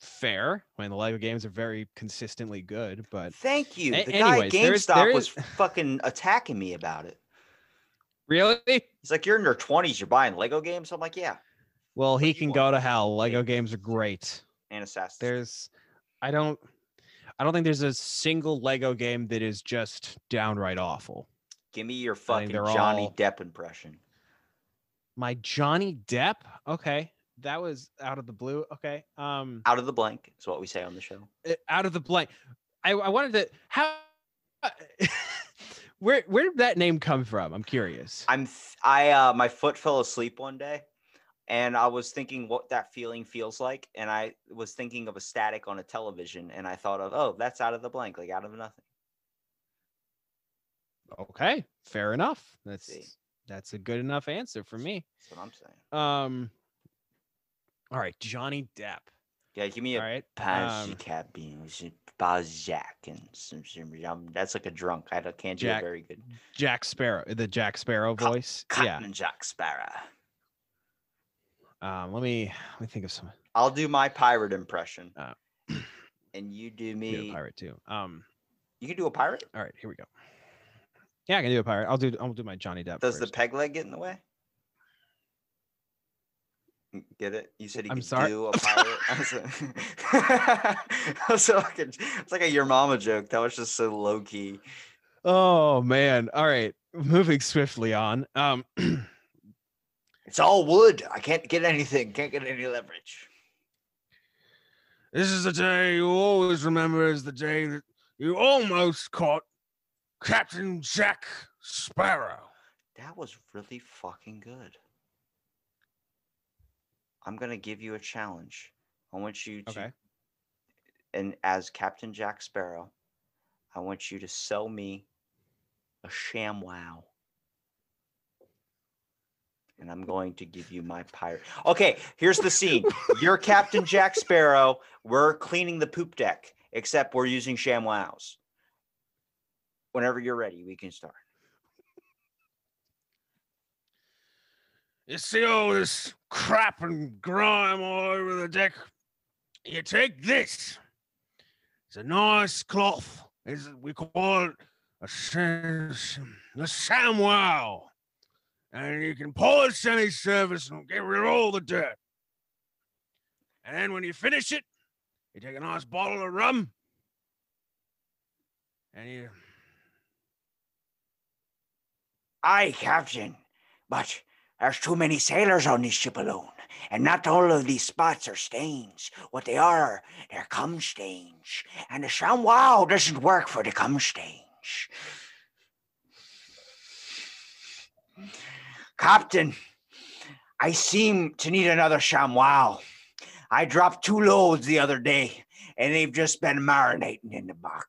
Fair. I mean, the Lego games are very consistently good, but Thank you. A- The guy at anyways, there is- GameStop there was fucking attacking me about it. really, He's like, "You're in your 20s. You're buying Lego games." I'm like, "Yeah." well, he can want? go to hell. Lego games are great. And Assassin's. There's, I don't, I don't think there's a single Lego game that is just downright awful. Give me your fucking Johnny all- Depp impression. My Johnny Depp. Okay, that was out of the blue. Okay, um, Out of the blank is what we say on the show. uh, out of the blank. I, I wanted to how. Where where did that name come from? I'm curious. I'm I uh my foot fell asleep one day and I was thinking what that feeling feels like and I was thinking of a static on a television and I thought of oh that's out of the blank like out of nothing. Okay, fair enough. That's that's a good enough answer for me. That's what I'm saying. Um. All right, Johnny Depp. Yeah, give me All a right. Pansy um, cabin Jack and some, some that's like a drunk. I don't- can't do Jack- very good. Jack Sparrow, the Jack Sparrow voice. Captain Jack Sparrow. Um. Let me let me think of some. I'll do my pirate impression. Uh, and you do me do pirate too. Um. You can do a pirate? All right, here we go. Yeah, I can do a pirate. I'll do. I'll do my Johnny Depp. Does the peg leg get in the way? Get it? You said he I'm could sorry? do a pirate. I was like- I was fucking- it's like a your mama joke. That was just so low key. Oh man. All right. Moving swiftly on. Um. It's all wood. I can't get anything. Can't get any leverage. This is the day you always remember as the day that you almost caught Captain Jack Sparrow. That was really fucking good. I'm gonna give you a challenge. I want you to, Okay. and as Captain Jack Sparrow, I want you to sell me a ShamWow. And I'm going to give you my pirate. Okay, here's the scene. You're Captain Jack Sparrow. We're cleaning the poop deck, except we're using ShamWows. Whenever you're ready, we can start. You see all this crap and grime all over the deck? You take this. It's a nice cloth. It's, we call it a, a ShamWow. And you can polish any surface and get rid of all the dirt. And then when you finish it, you take a nice bottle of rum and you Aye, Captain. But there's too many sailors on this ship alone, and not all of these spots are stains. What they are, they're cum stains. And the ShamWow doesn't work for the cum stains. Captain, I seem to need another ShamWow. I dropped two loads the other day, and they've just been marinating in the box.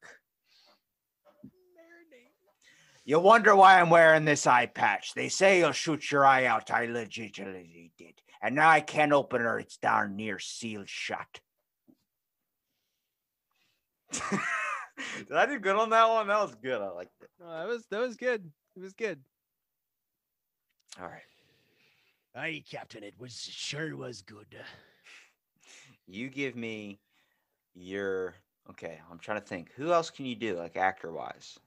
You wonder why I'm wearing this eye patch. They say you'll shoot your eye out. I legitimately did. And now I can't open her. It's darn near sealed shut. did I do good on that one? That was good. I liked it. No, that was that was good. It was good. All right. Aye, Captain, it was sure was good. You give me your okay. I'm trying to think. Who else can you do, like actor wise?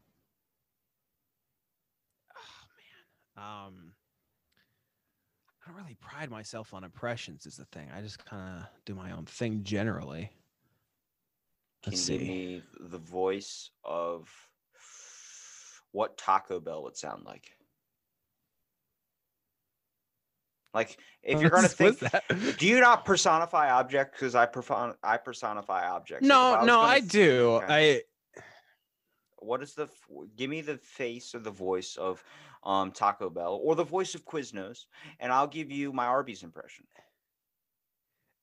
Oh man. Um. I don't really pride myself on impressions. Is the thing. I just kind of do my own thing generally. Can Let's you give see. me the voice of what Taco Bell would sound like? Like if you're gonna What's- what's think that? Do you not personify objects? Because I person I personify objects. Like, if No, no, I th- do. okay. I What is the? f- Give me the face or the voice of um Taco Bell or the voice of Quiznos, and I'll give you my Arby's impression.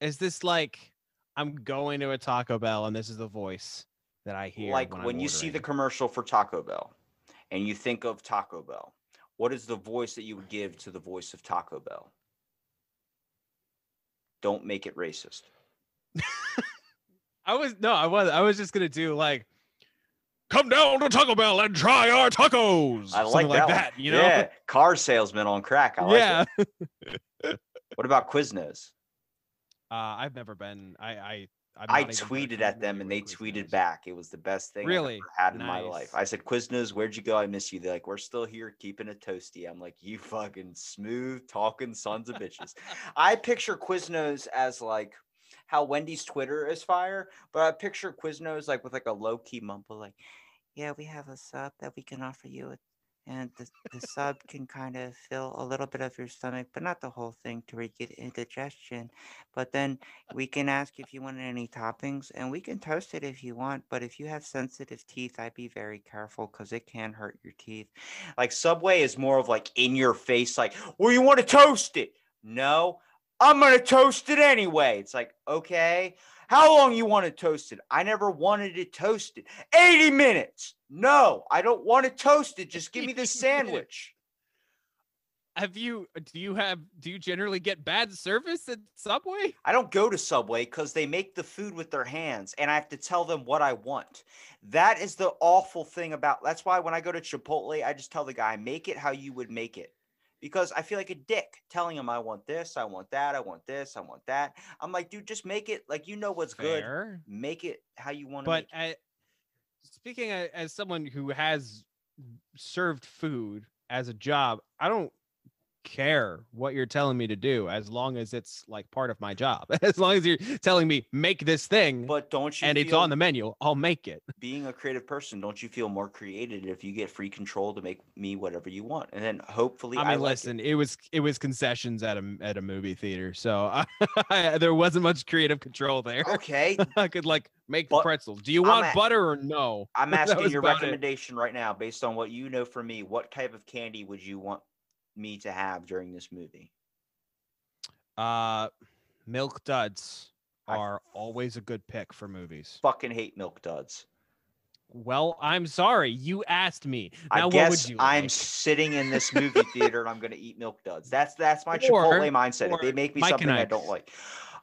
is this like I'm going to a Taco Bell and this is the voice that I hear like when, when, you see the commercial for Taco Bell, and you think of Taco Bell. What is the voice that you would give to the voice of Taco Bell? Don't make it racist. I was no, I was I was just gonna do like come down to Taco Bell and try our tacos. I like Something like that, that, you know? Yeah, car salesman on crack. I like yeah. it. What about Quiznos? Uh, I've never been. I I I'm I not even very tweeted at them and they with tweeted back. It was the best thing Really? I ever had in my life. I said, Quiznos, where'd you go? I miss you. They're like, we're still here keeping it toasty. I'm like, you fucking smooth talking sons of bitches. I picture Quiznos as like how Wendy's Twitter is fire, but I picture Quiznos like with like a low key mumble, like, yeah, we have a sub that we can offer you. And the, the sub can kind of fill a little bit of your stomach, but not the whole thing to where get indigestion. But then we can ask if you want any toppings and we can toast it if you want. But if you have sensitive teeth, I'd be very careful because it can hurt your teeth. Like Subway is more of like in your face, like, well, you want to toast it? No, I'm going to toast it anyway. It's like, okay. How long you want to toast it toasted? I never wanted it toasted. 80 minutes. No, I don't want to toast it toasted. Just give me the sandwich. Have you? Do you have? Do you generally get bad service at Subway? I don't go to Subway because they make the food with their hands and I have to tell them what I want. That is the awful thing about that's why when I go to Chipotle, I just tell the guy, make it how you would make it. Because I feel like a dick telling him I want this, I want that, I want this, I want that. I'm like, dude, just make it like you know what's good. Make it how you want to But uh, speaking as someone who has served food as a job, I don't care what you're telling me to do as long as it's like part of my job. As long as you're telling me make this thing But don't you and it's on the menu, I'll make it. being a creative person, don't you feel more creative if you get free control to make me whatever you want? And then hopefully I mean, like listen, it. was it was concessions at a at a movie theater, so I, there wasn't much creative control there. Okay, I could like make the But pretzels. Do you want at- butter or no? I'm asking your about it. recommendation right now, based on what you know from me. What type of candy would you want me to have during this movie? Uh, milk duds I are always a good pick for movies. Fucking hate milk duds. Well, I'm sorry, you asked me. I Now, what guess would you I'm like? sitting in this movie theater and I'm gonna eat milk duds. That's that's my Or- Chipotle mindset. If they make me Mike something I I. don't like,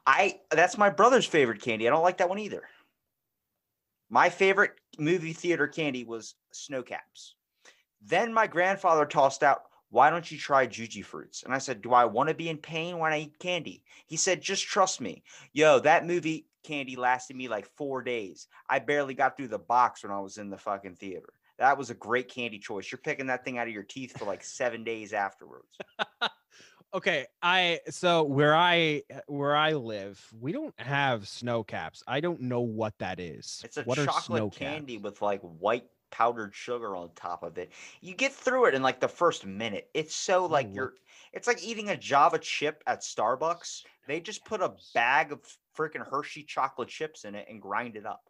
I that's my brother's favorite candy. I don't like that one either. My favorite movie theater candy was snow caps. Then my grandfather tossed out, why don't you try Jujyfruits? And I said, Do I want to be in pain when I eat candy? He said, Just trust me. Yo, that movie candy lasted me like four days. I barely got through the box when I was in the fucking theater. That was a great candy choice. You're picking that thing out of your teeth for like seven days afterwards. Okay, I so where I uh, where I live, we don't have snow caps. I don't know what that is. It's a what chocolate candy with like white powdered sugar on top of it. You get through it in like the first minute. It's so oh, like you're it's like eating a Java chip at Starbucks. They just put a bag of freaking Hershey chocolate chips in it and grind it up.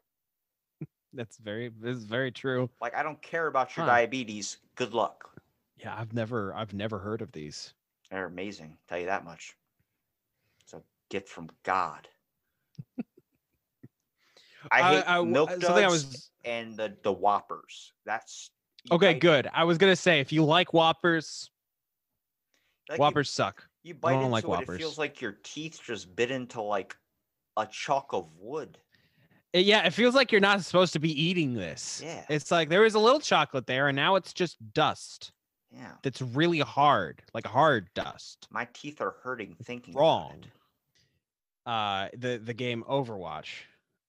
That's very this is very true. Like I don't care about your Huh. diabetes. Good luck. Yeah, I've never I've never heard of these. They're amazing. Tell you that much. It's a gift from God. I hate w- milk uh, duds something I was and the the Whoppers. That's okay. bite- Good. I was gonna say if you like Whoppers, like you- Whoppers suck. You bite don't into like it, it feels like your teeth just bit into like a chalk of wood. Yeah, it feels like you're not supposed to be eating this. Yeah. It's like there was a little chocolate there, and now it's just dust. Yeah. That's really hard, like hard dust. My teeth are hurting thinking about Wrong. uh the the game Overwatch.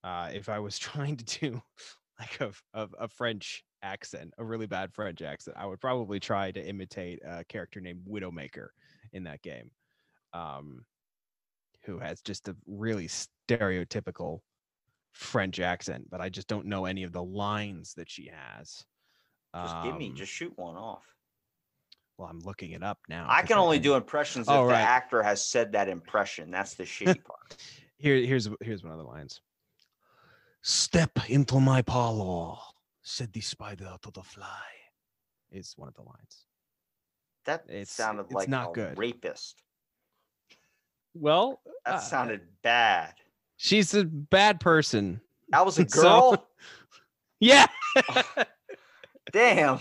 Uh if I was trying to do like a, a a French accent, a really bad French accent, I would probably try to imitate a character named Widowmaker in that game. Um who has just a really stereotypical French accent, but I just don't know any of the lines that she has. Just give me, Um, just shoot one off. well, I'm looking it up now. I can only do impressions if Oh, the actor has said that impression. That's the shitty part. Here, here's here's one of the lines. Step into my parlor, said the spider to the fly. Is one of the lines. That It's- sounded it's like not a good. rapist. Well, That uh, sounded bad. she's a bad person. That was a so- girl. Yeah. Damn.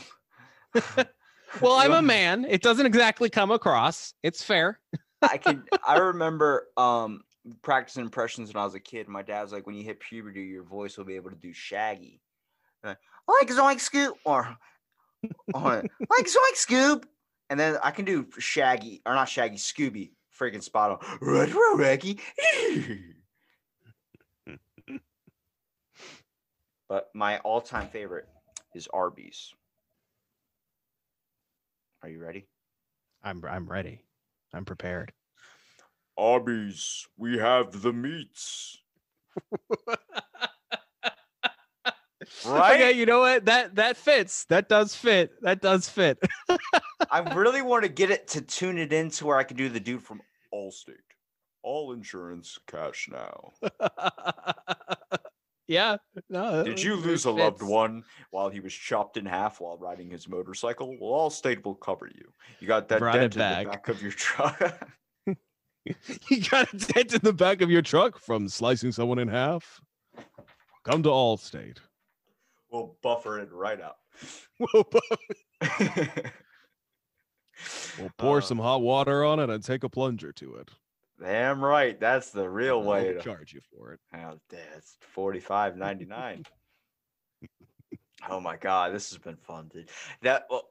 Well, I'm a man. It doesn't exactly come across. It's fair. I can I remember um practicing impressions when I was a kid. My dad's like, "When you hit puberty, your voice will be able to do Shaggy." Uh, like Zoink Scoop or, or like Zoink Scoop. And then I can do Shaggy or not Shaggy, Scooby, freaking spot on. Retro Reggie. but my all-time favorite is Arby's. Are you ready? I'm I'm ready. I'm prepared. Arby's, we have the meats. Right? Okay, you know what? That that fits. That does fit. That does fit. I really want to get it to tune it in to where I can do the dude from Allstate. All insurance cash now. yeah. No. Did you lose a loved one while he was chopped in half while riding his motorcycle? Well, Allstate will cover you. You got that Brought dent in back. the back of your truck. You got a dent in the back of your truck from slicing someone in half. Come to Allstate. we'll buffer it right out. We'll, we'll pour Uh, some hot water on it and take a plunger to it. Damn right. That's the real and way to charge you for it. Oh, that's forty five ninety nine. oh my god, this has been fun, dude. That well,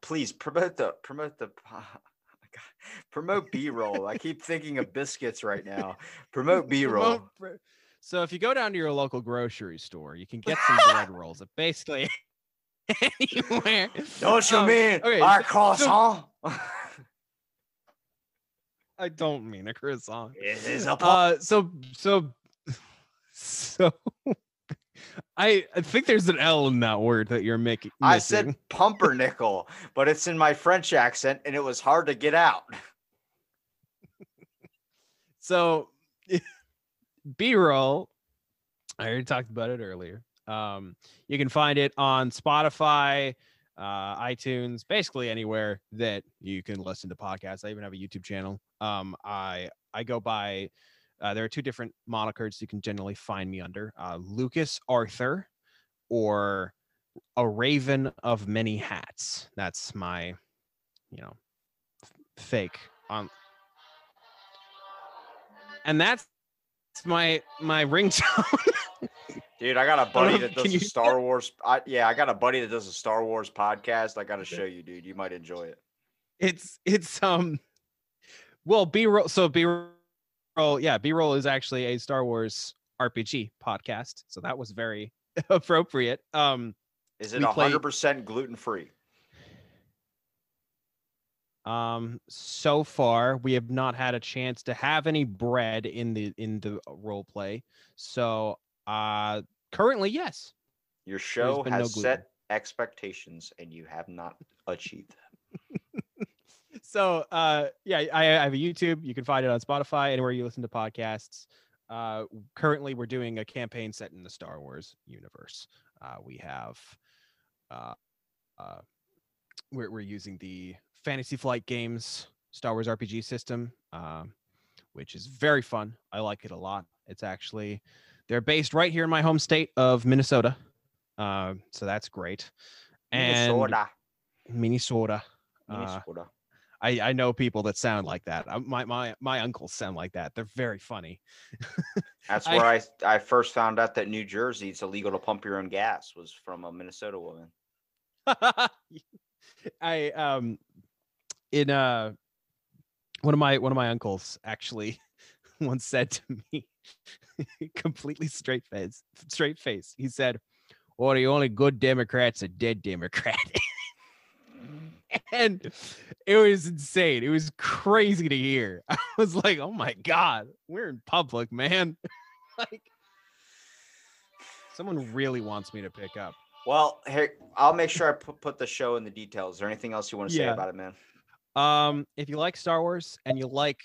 please promote the promote the God, promote B roll. I keep thinking of biscuits right now. Promote B roll. So if you go down to your local grocery store, you can get some bread rolls at basically anywhere. Don't you Um, mean okay, our so- croissant? I don't mean a croissant. it is a po- Uh, so so so. I, I think there's an L in that word that you're making. I said pumpernickel, but it's in my French accent and it was hard to get out. So B-roll, I already talked about it earlier. Um, you can find it on Spotify, uh, iTunes, basically anywhere that you can listen to podcasts. I even have a YouTube channel. Um, I I go by uh, there are two different monikers you can generally find me under: uh, Lucas Arthur or a Raven of Many Hats. That's my, you know, fake on and that's my my ringtone. Dude, I got a buddy that does a Star Wars. I, yeah, I got a buddy that does a Star Wars podcast. I got to show you, dude. You might enjoy it. it's it's um, well, B roll. So B roll, yeah, B roll is actually a Star Wars RPG podcast. So that was very appropriate. Um, Is it hundred percent gluten free? um, so far we have not had a chance to have any bread in the in the role play. So uh, currently, yes. Your show been no has set expectations, and you have not achieved them. So uh yeah I, I have a youtube you can find it on spotify anywhere you listen to podcasts. Uh currently we're doing a campaign set in the star wars universe. Uh we have uh uh we're, we're using the fantasy flight games star wars rpg system um which is very fun. I like it a lot. It's actually they're based right here in my home state of minnesota. Uh, so that's great. And Minnesota. minnesota. Uh, Minnesota. I, I know people that sound like that. Uh, My my my uncles sound like that. They're very funny. That's where I, I first found out that New Jersey it's illegal to pump your own gas was from a Minnesota woman. I um in uh one of my one of my uncles actually once said to me completely straight face straight face. He said, Well, the only good Democrat's a dead Democrat. and it was insane. It was crazy to hear. I was like, oh my God, we're in public, man. like someone really wants me to pick up. Well, hey, I'll make sure I put, put the show in the details. Is there anything else you want to say Yeah. about it, man? Um, if you like Star Wars and you like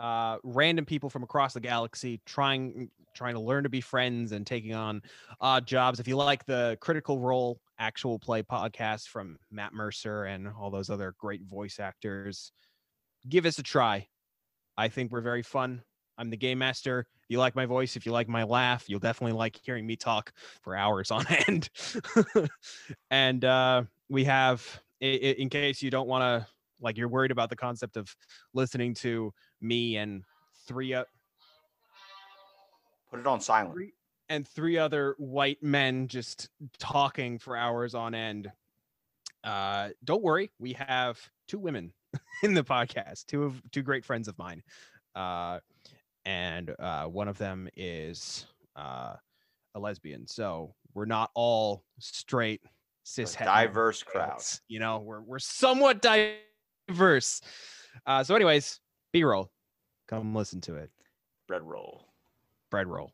uh random people from across the galaxy trying trying to learn to be friends and taking on odd jobs, if you like the Critical Role actual play podcast from Matt Mercer and all those other great voice actors, give us a try. I think we're very fun. I'm the game master. If you like my voice, if you like my laugh, you'll definitely like hearing me talk for hours on end. and uh, we have, in case you don't want to, like, you're worried about the concept of listening to me and three, uh, Put it on silent. Three- and three other white men just talking for hours on end. Uh, don't worry, we have two women in the podcast, two of two great friends of mine, uh, and uh, one of them is uh, a lesbian. So we're not all straight cis diverse crowd. males, You know, we're we're somewhat diverse. Uh, so, anyways, B roll, come listen to it. Bread roll. Bread roll.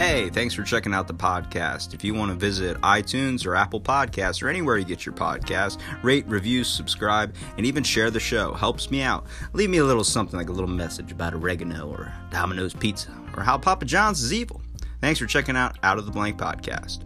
Hey, thanks for checking out the podcast. If you want to visit iTunes or Apple Podcasts or anywhere you get your podcast, rate, review, subscribe, and even share the show. Helps me out. Leave me a little something like a little message about oregano or Domino's pizza or how Papa John's is evil. Thanks for checking out Out of the Blank podcast.